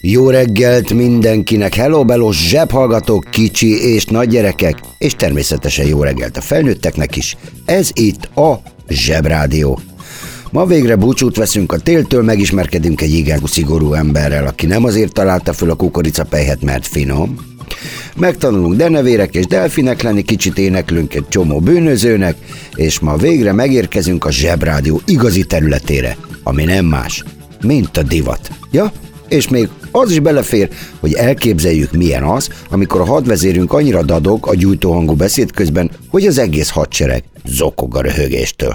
Jó reggelt mindenkinek, hello belos zsebhallgatók, kicsi és nagy gyerekek, és természetesen jó reggelt a felnőtteknek is. Ez itt a Zsebrádió. Ma végre búcsút veszünk a téltől, megismerkedünk egy igen szigorú emberrel, aki nem azért találta föl a kukoricapejhet, mert finom. Megtanulunk denevérek és delfinek lenni, kicsit éneklünk egy csomó bűnözőnek, és ma végre megérkezünk a Zsebrádió igazi területére, ami nem más, mint a divat. Ja, és még az is belefér, hogy elképzeljük milyen az, amikor a hadvezérünk annyira dadog a gyújtóhangú beszéd közben, hogy az egész hadsereg zokog a röhögéstől.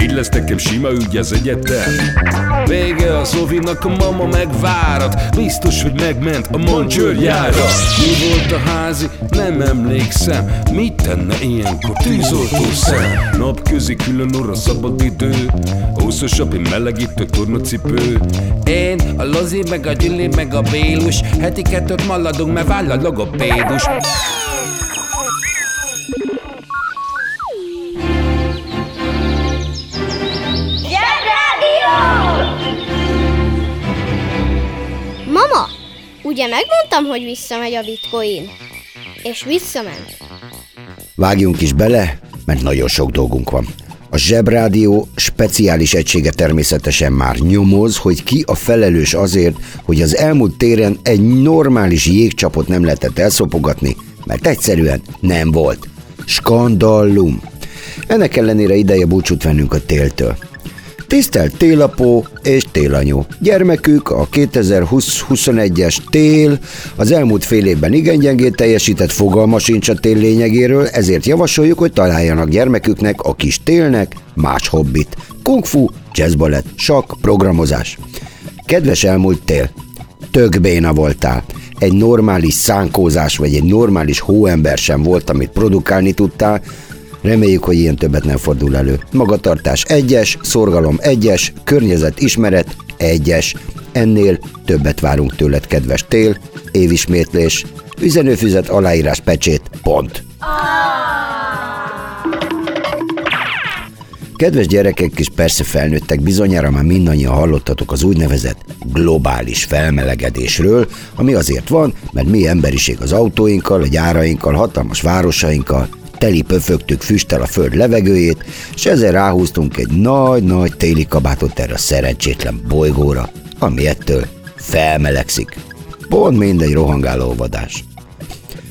Így lesz nekem sima ügy az egyetem. Vége az ovinak, a mama megvárat. Biztos, hogy megment a mancsőrjára Mi volt a házi? Nem emlékszem. Mit tenne ilyenkor tűzoltó szem? Napközi külön orra szabad idő. Húszosabb, én melegítő tornacipő. Én, a Lozi, meg a Gyüli, meg a Bélus. Heti kettőt maladunk, mert váll a logopédus ugye megmondtam, hogy visszamegy a bitcoin? És visszament. Vágjunk is bele, mert nagyon sok dolgunk van. A Zsebrádió speciális egysége természetesen már nyomoz, hogy ki a felelős azért, hogy az elmúlt téren egy normális jégcsapot nem lehetett elszopogatni, mert egyszerűen nem volt. Skandallum! Ennek ellenére ideje búcsút vennünk a téltől. Tisztelt télapó és télanyó! Gyermekük a 2020-21-es tél az elmúlt fél évben igen gyengét teljesített fogalma sincs a tél lényegéről, ezért javasoljuk, hogy találjanak gyermeküknek a kis télnek más hobbit. Kung fu, jazzbalett, sakk, programozás. Kedves elmúlt tél, tök béna voltál. Egy normális szánkózás vagy egy normális hóember sem volt, amit produkálni tudtál, Reméljük, hogy ilyen többet nem fordul elő. Magatartás egyes, szorgalom egyes, környezet ismeret egyes. Ennél többet várunk tőled, kedves tél, évismétlés, üzenőfüzet, aláírás, pecsét, pont. Kedves gyerekek és persze felnőttek, bizonyára már mindannyian hallottatok az úgynevezett globális felmelegedésről, ami azért van, mert mi emberiség az autóinkkal, a gyárainkkal, hatalmas városainkkal, teli pöfögtük füsttel a föld levegőjét, és ezzel ráhúztunk egy nagy-nagy téli kabátot erre a szerencsétlen bolygóra, ami ettől felmelegszik. Pont mindegy rohangáló vadás.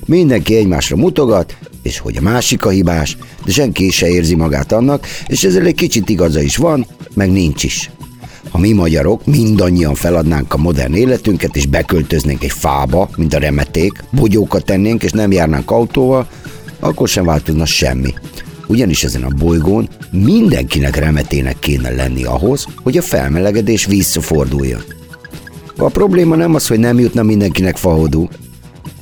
Mindenki egymásra mutogat, és hogy a másik a hibás, de senki se érzi magát annak, és ezzel egy kicsit igaza is van, meg nincs is. Ha mi magyarok mindannyian feladnánk a modern életünket, és beköltöznénk egy fába, mint a remeték, bogyókat tennénk, és nem járnánk autóval, akkor sem változna semmi. Ugyanis ezen a bolygón mindenkinek remetének kéne lenni ahhoz, hogy a felmelegedés visszaforduljon. A probléma nem az, hogy nem jutna mindenkinek fahodú,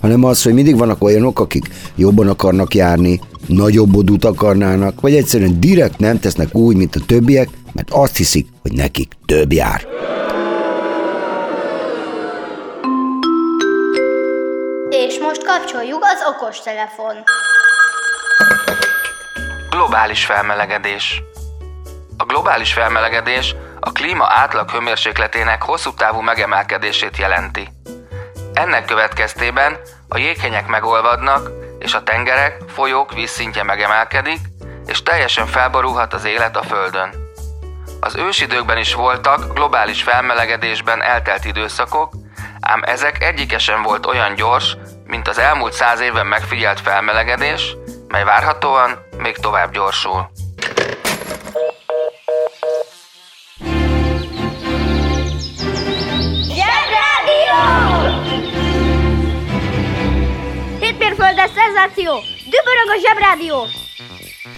hanem az, hogy mindig vannak olyanok, akik jobban akarnak járni, nagyobb odút akarnának, vagy egyszerűen direkt nem tesznek úgy, mint a többiek, mert azt hiszik, hogy nekik több jár. És most kapcsoljuk az okostelefon. Globális felmelegedés. A globális felmelegedés a klíma átlag hőmérsékletének hosszú távú megemelkedését jelenti. Ennek következtében a jéghenyek megolvadnak, és a tengerek, folyók vízszintje megemelkedik, és teljesen felborulhat az élet a Földön. Az ősidőkben is voltak globális felmelegedésben eltelt időszakok, ám ezek egyike sem volt olyan gyors, mint az elmúlt száz évben megfigyelt felmelegedés, mely várhatóan még tovább gyorsul. Hétmérföldes szenzáció! Dübörög a zsebrádió!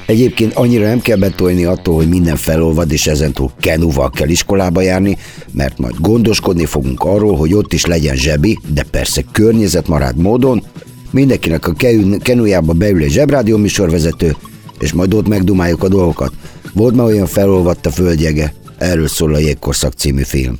Egyébként annyira nem kell betolni attól, hogy minden felolvad, és ezentúl kenúval kell iskolába járni, mert majd gondoskodni fogunk arról, hogy ott is legyen zsebi, de persze környezetmarad módon, mindenkinek a kenujába beül egy zsebrádió műsorvezető, és majd ott megdumáljuk a dolgokat. Volt már olyan felolvadt a földjege, erről szól a Jégkorszak című film.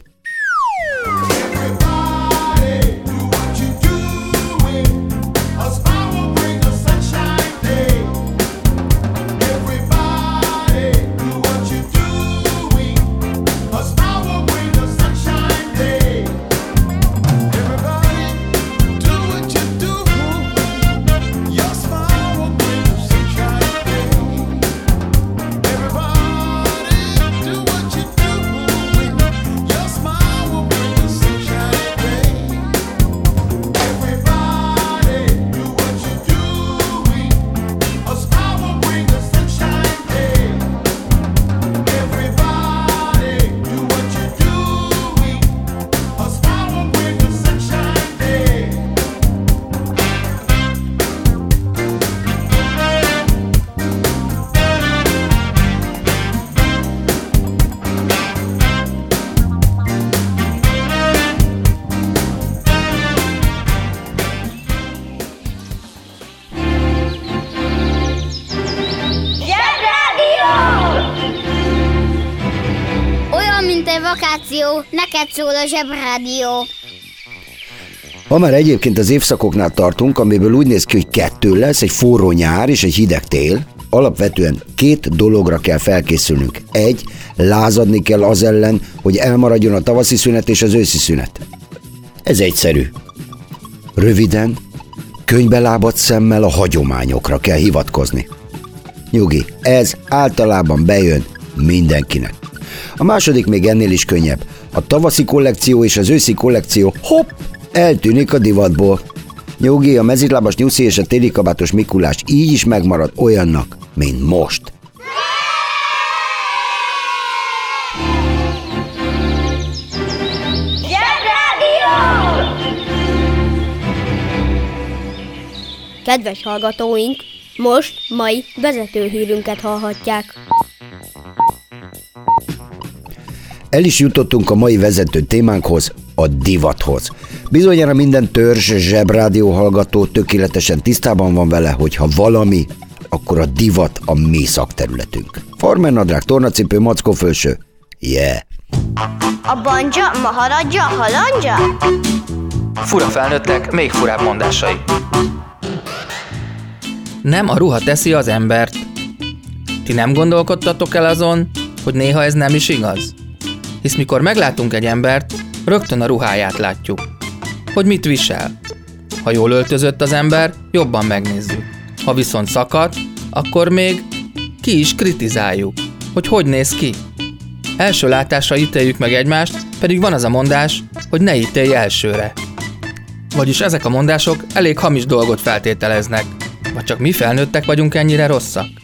Zsebrádió. Ha már egyébként az évszakoknál tartunk, amiből úgy néz ki, hogy kettő lesz, egy forró nyár és egy hideg tél, alapvetően két dologra kell felkészülnünk. Egy, lázadni kell az ellen, hogy elmaradjon a tavaszi szünet és az őszi szünet. Ez egyszerű. Röviden, könybe lábadt szemmel a hagyományokra kell hivatkozni. Nyugi, ez általában bejön mindenkinek. A második még ennél is könnyebb. A tavaszi kollekció és az őszi kollekció hopp, eltűnik a divatból. Nyugi, a mezitlábas nyuszi és a téli kabátos Mikulás így is megmarad olyannak, mint most. Kedves hallgatóink, most mai vezetőhírünket hallhatják. El is jutottunk a mai vezető témánkhoz, a divathoz. Bizonyára minden törzs zsebrádió hallgató tökéletesen tisztában van vele, hogy ha valami, akkor a divat a mi szakterületünk. Farmer nadrág, tornacipő, fölső. Yeah! A banja, maharadja, halandja? Fura felnőttek, még furább mondásai. Nem a ruha teszi az embert. Ti nem gondolkodtatok el azon, hogy néha ez nem is igaz? Hisz mikor meglátunk egy embert, rögtön a ruháját látjuk. Hogy mit visel. Ha jól öltözött az ember, jobban megnézzük. Ha viszont szakad, akkor még ki is kritizáljuk, hogy hogy néz ki. Első látásra ítéljük meg egymást, pedig van az a mondás, hogy ne ítélj elsőre. Vagyis ezek a mondások elég hamis dolgot feltételeznek. Vagy csak mi felnőttek vagyunk ennyire rosszak?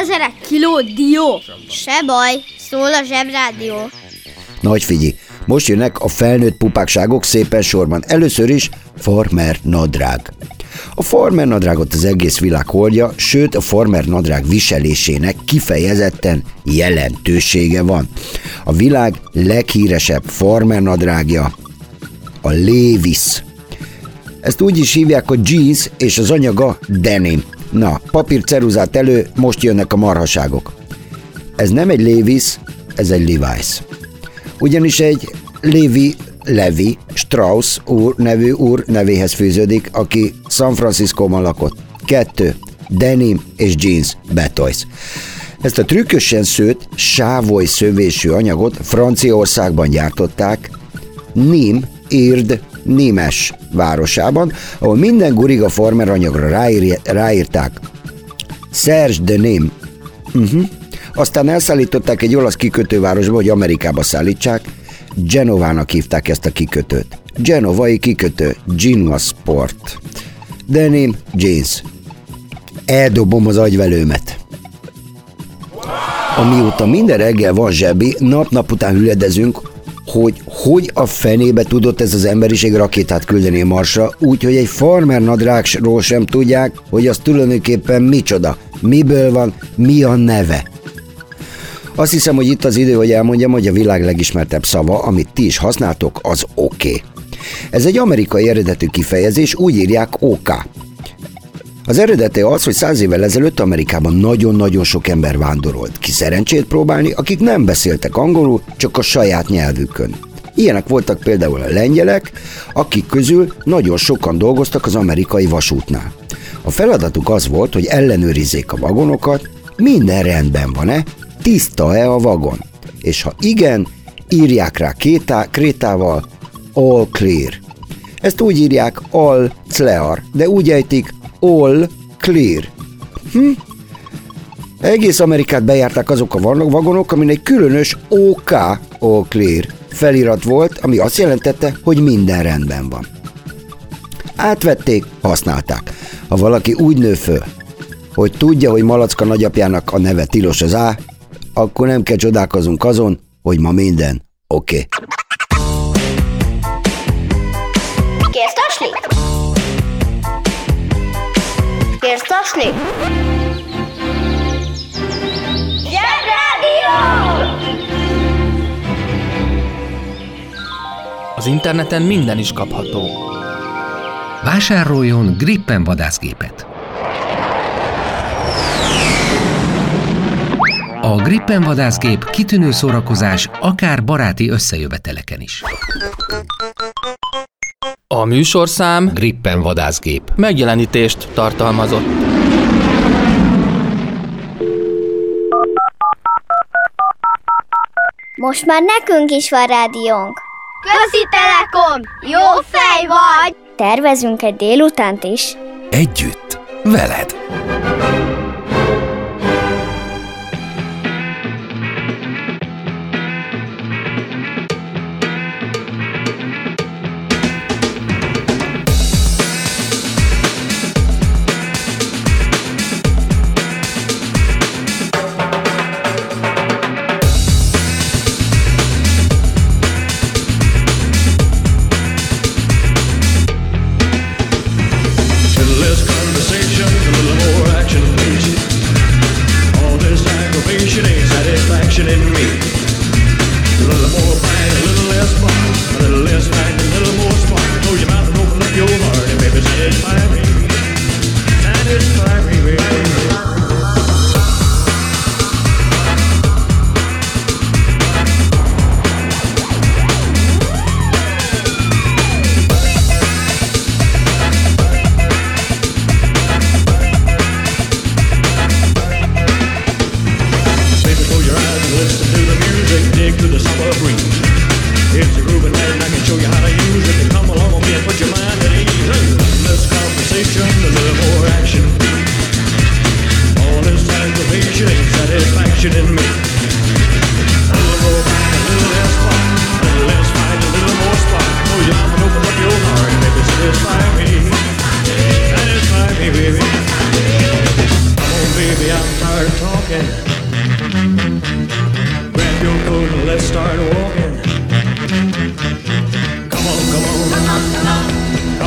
2000 kiló dió. Se baj, szól a zsebrádió. Nagy figyelj, most jönnek a felnőtt pupákságok szépen sorban. Először is farmer nadrág. A farmer nadrágot az egész világ hordja, sőt a farmer nadrág viselésének kifejezetten jelentősége van. A világ leghíresebb farmer nadrágja a Levis. Ezt úgy is hívják, hogy jeans és az anyaga denim. Na, papír ceruzát elő, most jönnek a marhaságok. Ez nem egy Levis, ez egy Levi's. Ugyanis egy Levi Levi Strauss úr nevű úr nevéhez fűződik, aki San Francisco-ban lakott. Kettő. Denim és jeans Betoys. Ezt a trükkösen szőtt, sávoly szövésű anyagot Franciaországban gyártották, Nim, Ird, Némes városában, ahol minden guriga farmer anyagra ráír, ráírták Serge de Ném. Uh-huh. Aztán elszállították egy olasz kikötővárosba, hogy Amerikába szállítsák. Genovának hívták ezt a kikötőt. Genovai kikötő, Genoa Sport. Denim, jeans. Eldobom az agyvelőmet. Amióta minden reggel van zsebi, nap-nap után hüledezünk, hogy hogy a fenébe tudott ez az emberiség rakétát küldeni a Marsra, úgyhogy egy farmer nadrágsról sem tudják, hogy az tulajdonképpen micsoda, miből van, mi a neve. Azt hiszem, hogy itt az idő, hogy elmondjam, hogy a világ legismertebb szava, amit ti is használtok, az oké. Okay. Ez egy amerikai eredetű kifejezés, úgy írják OK. Az eredete az, hogy száz évvel ezelőtt Amerikában nagyon-nagyon sok ember vándorolt ki szerencsét próbálni, akik nem beszéltek angolul, csak a saját nyelvükön. Ilyenek voltak például a lengyelek, akik közül nagyon sokan dolgoztak az amerikai vasútnál. A feladatuk az volt, hogy ellenőrizzék a vagonokat, minden rendben van-e, tiszta-e a vagon. És ha igen, írják rá kétá, krétával all clear. Ezt úgy írják all clear, de úgy ejtik all clear. Hm? Egész Amerikát bejárták azok a vagonok, amin egy különös OK, all clear felirat volt, ami azt jelentette, hogy minden rendben van. Átvették, használták. Ha valaki úgy nő föl, hogy tudja, hogy Malacka nagyapjának a neve Tilos az A, akkor nem kell csodálkozunk azon, hogy ma minden oké. Okay. Kérsz tasni? Kérsz tasni? Interneten minden is kapható. Vásároljon Grippen vadászgépet! A Grippen vadászgép kitűnő szórakozás akár baráti összejöveteleken is. A műsorszám Grippen vadászgép. megjelenítést tartalmazott. Most már nekünk is van rádiónk. Közi Telekom! Jó fej vagy! Tervezünk egy délutánt is. Együtt, veled.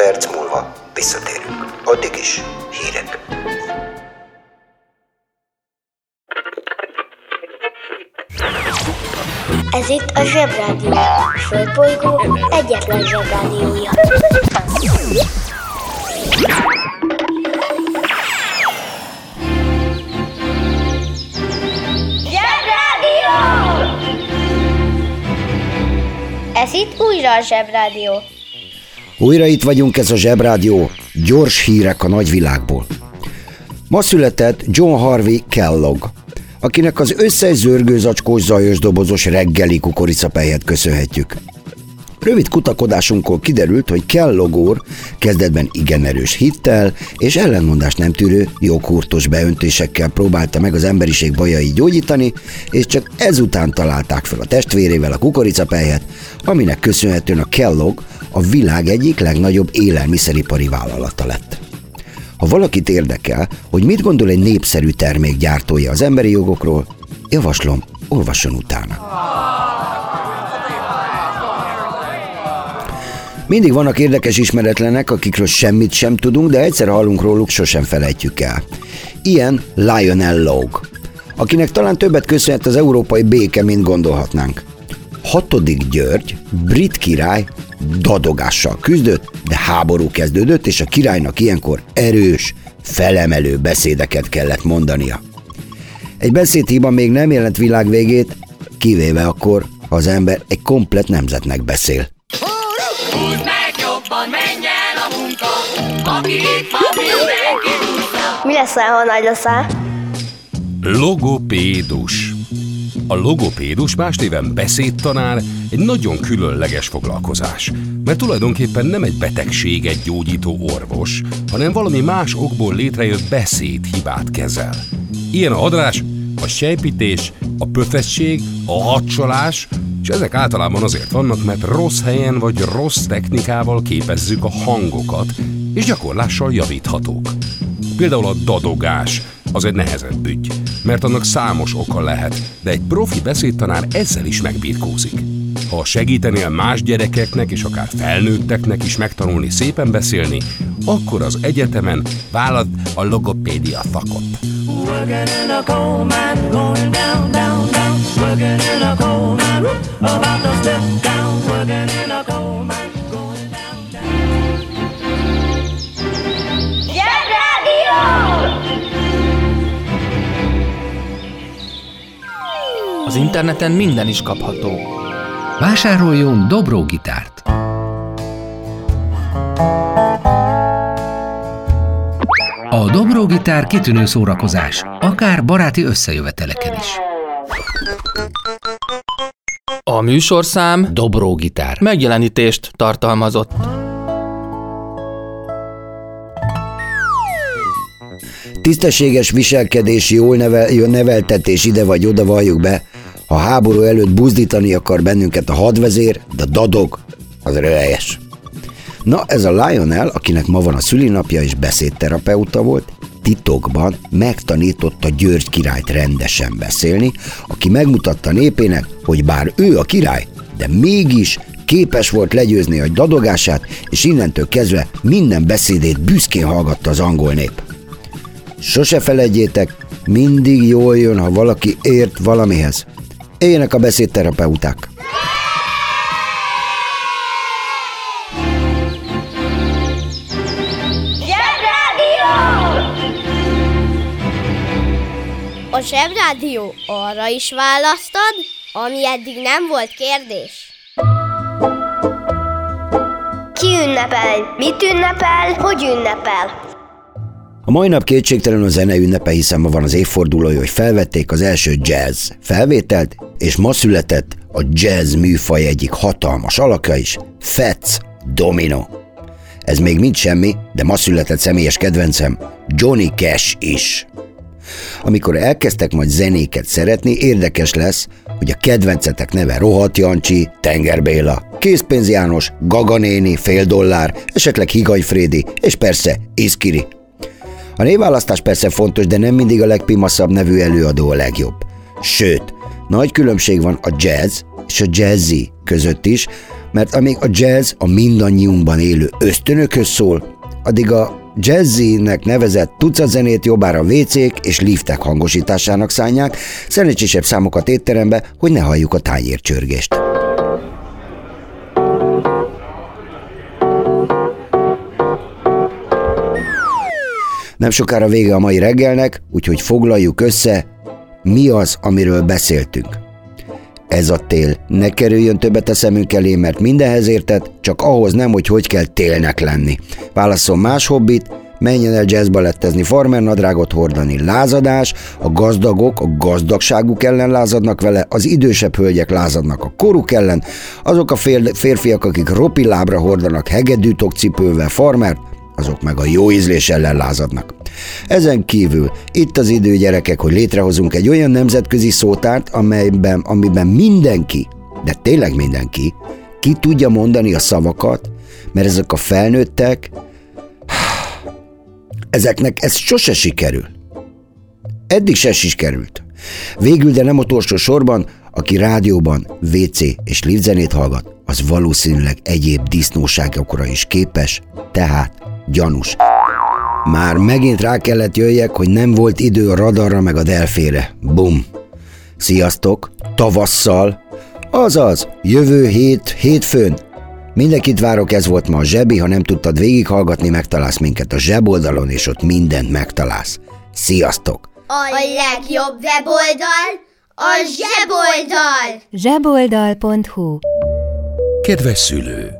Perc múlva visszatérünk. Addig is hírek. Ez itt a Zsebrádió. Földbolygó egyetlen Zsebrádiója. Zsebrádió! Ez itt újra a Zsebrádió. Újra itt vagyunk, ez a Zsebrádió, gyors hírek a nagyvilágból. Ma született John Harvey Kellogg, akinek az összes zörgőzacskós zajos dobozos reggeli kukoricapelyet köszönhetjük. Rövid kutakodásunkból kiderült, hogy Kellogg úr kezdetben igen erős hittel és ellenmondást nem tűrő joghurtos beöntésekkel próbálta meg az emberiség bajai gyógyítani, és csak ezután találták fel a testvérével a kukoricapelyet, aminek köszönhetően a Kellogg a világ egyik legnagyobb élelmiszeripari vállalata lett. Ha valakit érdekel, hogy mit gondol egy népszerű termék gyártója az emberi jogokról, javaslom, olvasson utána. Mindig vannak érdekes ismeretlenek, akikről semmit sem tudunk, de egyszer hallunk róluk, sosem felejtjük el. Ilyen Lionel Logue, akinek talán többet köszönhet az európai béke, mint gondolhatnánk. Hatodik György, brit király, dadogással küzdött, de háború kezdődött, és a királynak ilyenkor erős, felemelő beszédeket kellett mondania. Egy beszédhiba még nem jelent világvégét, kivéve akkor, ha az ember egy komplet nemzetnek beszél. Húzd meg jobban, menj el a munka, aki itt van, mindenki húzza. Mi leszel, ha nagy leszel? Logopédus. A logopédus más néven beszédtanár egy nagyon különleges foglalkozás, mert tulajdonképpen nem egy betegséget gyógyító orvos, hanem valami más okból létrejött beszédhibát kezel. Ilyen a hadrás, a sejpítés, a pöfesség, a hadcsalás, és ezek általában azért vannak, mert rossz helyen vagy rossz technikával képezzük a hangokat, és gyakorlással javíthatók. Például a dadogás, az egy nehezebb ügy, mert annak számos oka lehet, de egy profi beszédtanár ezzel is megbirkózik. Ha segítenél más gyerekeknek és akár felnőtteknek is megtanulni szépen beszélni, akkor az egyetemen vállad a logopédia szakot. Working in a coal mine, about to step down. Working in a coal mine, Az interneten minden is kapható. Vásároljon Dobró gitárt! A Dobró gitár kitűnő szórakozás, akár baráti összejöveteleken is. A műsorszám Dobró gitár. megjelenítést tartalmazott. Tisztességes viselkedés, jól nevel, neveltetés ide vagy oda valljuk be. Ha háború előtt buzdítani akar bennünket a hadvezér, de dadog, az röhelyes. Na, ez a Lionel, akinek ma van a szülinapja és beszédterapeuta volt, titokban megtanította György királyt rendesen beszélni, aki megmutatta népének, hogy bár ő a király, de mégis képes volt legyőzni a dadogását, és innentől kezdve minden beszédét büszkén hallgatta az angol nép. Sose felejtjétek, mindig jól jön, ha valaki ért valamihez. Éljenek a beszédterapeuták! A Zsebrádió arra is választad, ami eddig nem volt kérdés. Ki ünnepel? Mit ünnepel? Hogy ünnepel? A mai nap kétségtelen a zene ünnepe, hiszen ma van az évfordulója, hogy felvették az első jazz felvételt, és ma született a jazz műfaj egyik hatalmas alakja is, Fats Domino. Ez még mind semmi, de ma született személyes kedvencem, Johnny Cash is. Amikor elkezdtek majd zenéket szeretni, érdekes lesz, hogy a kedvencetek neve Rohat Jancsi, Tenger Béla, Készpénz János, Gaga néni, Fél Dollár, esetleg Higany Frédi, és persze Iszkiri. A névválasztás persze fontos, de nem mindig a legpimaszabb nevű előadó a legjobb. Sőt, nagy különbség van a jazz és a jazzy között is, mert amíg a jazz a mindannyiunkban élő ösztönökhöz szól, addig a Jazzy-nek nevezett tucat zenét jobbára WC-k és liftek hangosításának szánják, szerencsésebb számokat étterembe, hogy ne halljuk a tányércsörgést. Nem sokára vége a mai reggelnek, úgyhogy foglaljuk össze, mi az, amiről beszéltünk. Ez a tél. Ne kerüljön többet a szemünk elé, mert mindenhez érted, csak ahhoz nem, hogy hogy kell télnek lenni. Válasszon más hobbit, menjen el jazzbalettezni, farmer nadrágot hordani, lázadás, a gazdagok a gazdagságuk ellen lázadnak vele, az idősebb hölgyek lázadnak a koruk ellen, azok a fér- férfiak, akik ropi lábra hordanak hegedűtok cipővel farmert, azok meg a jó ízlés ellen lázadnak. Ezen kívül itt az idő gyerekek, hogy létrehozunk egy olyan nemzetközi szótárt, amelyben, amiben mindenki, de tényleg mindenki, ki tudja mondani a szavakat, mert ezek a felnőttek, ezeknek ez sose sikerül. Eddig se sikerült. Végül, de nem utolsó sorban, aki rádióban WC és liftzenét hallgat, az valószínűleg egyéb disznóságokra is képes, tehát gyanús. Már megint rá kellett jöjjek, hogy nem volt idő a radarra meg a delfére. Bum! Sziasztok! Tavasszal! Azaz, jövő hét, hétfőn. Mindenkit várok, ez volt ma a zsebi, ha nem tudtad végighallgatni, megtalálsz minket a zseboldalon, és ott mindent megtalálsz. Sziasztok! A legjobb weboldal a zseboldal! zseboldal.hu Kedves szülő!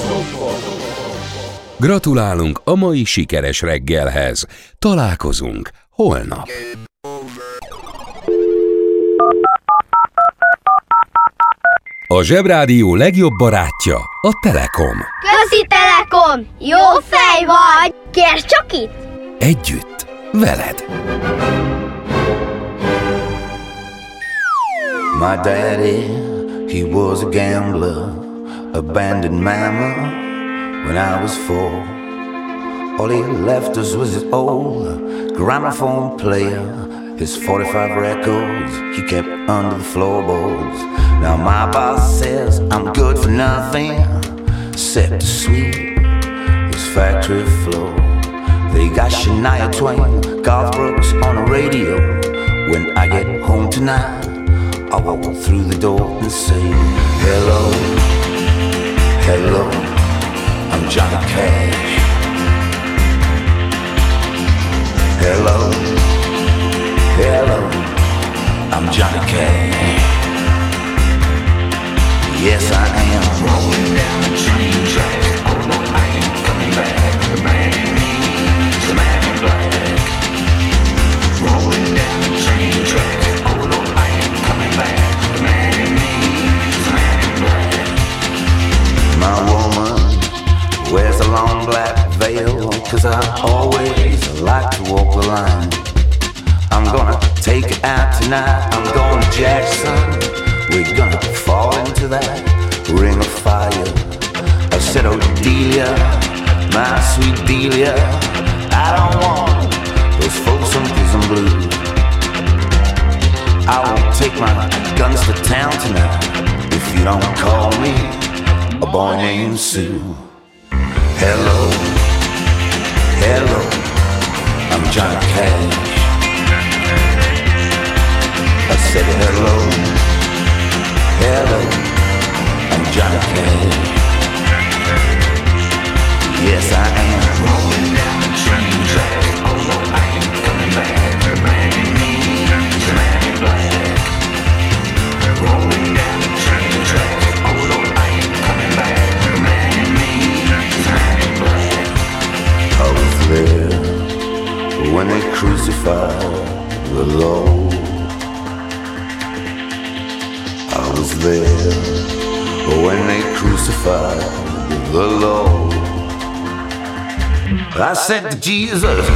Gratulálunk a mai sikeres reggelhez. Találkozunk holnap. A Zsebrádió legjobb barátja a Telekom. Közi Telekom! Jó fej vagy! Kérd csak itt! Együtt, veled. My daddy, he was a gambler, abandoned mama when I was four. All he left us was his old gramophone player, his 45 records he kept under the floorboards. Now my boss says I'm good for nothing except to sweep his factory floor. They got Shania Twain, Garth Brooks on the radio. When I get home tonight, I walk through the door and say, Hello, hello, Johnny Cash. Hello, hello, I'm Johnny Cash. Yes, I am. Rolling down cause I always like to walk the line. I'm gonna take it out tonight. I'm going to Jackson. We're gonna fall into that ring of fire. I said, Oh, Delia, my sweet Delia, I don't want those folks on prison blues. I won't take my guns to town tonight if you don't call me a boy named Sue. Hello, hello, I'm Johnny Cash. I said hello, hello, said to Jesus,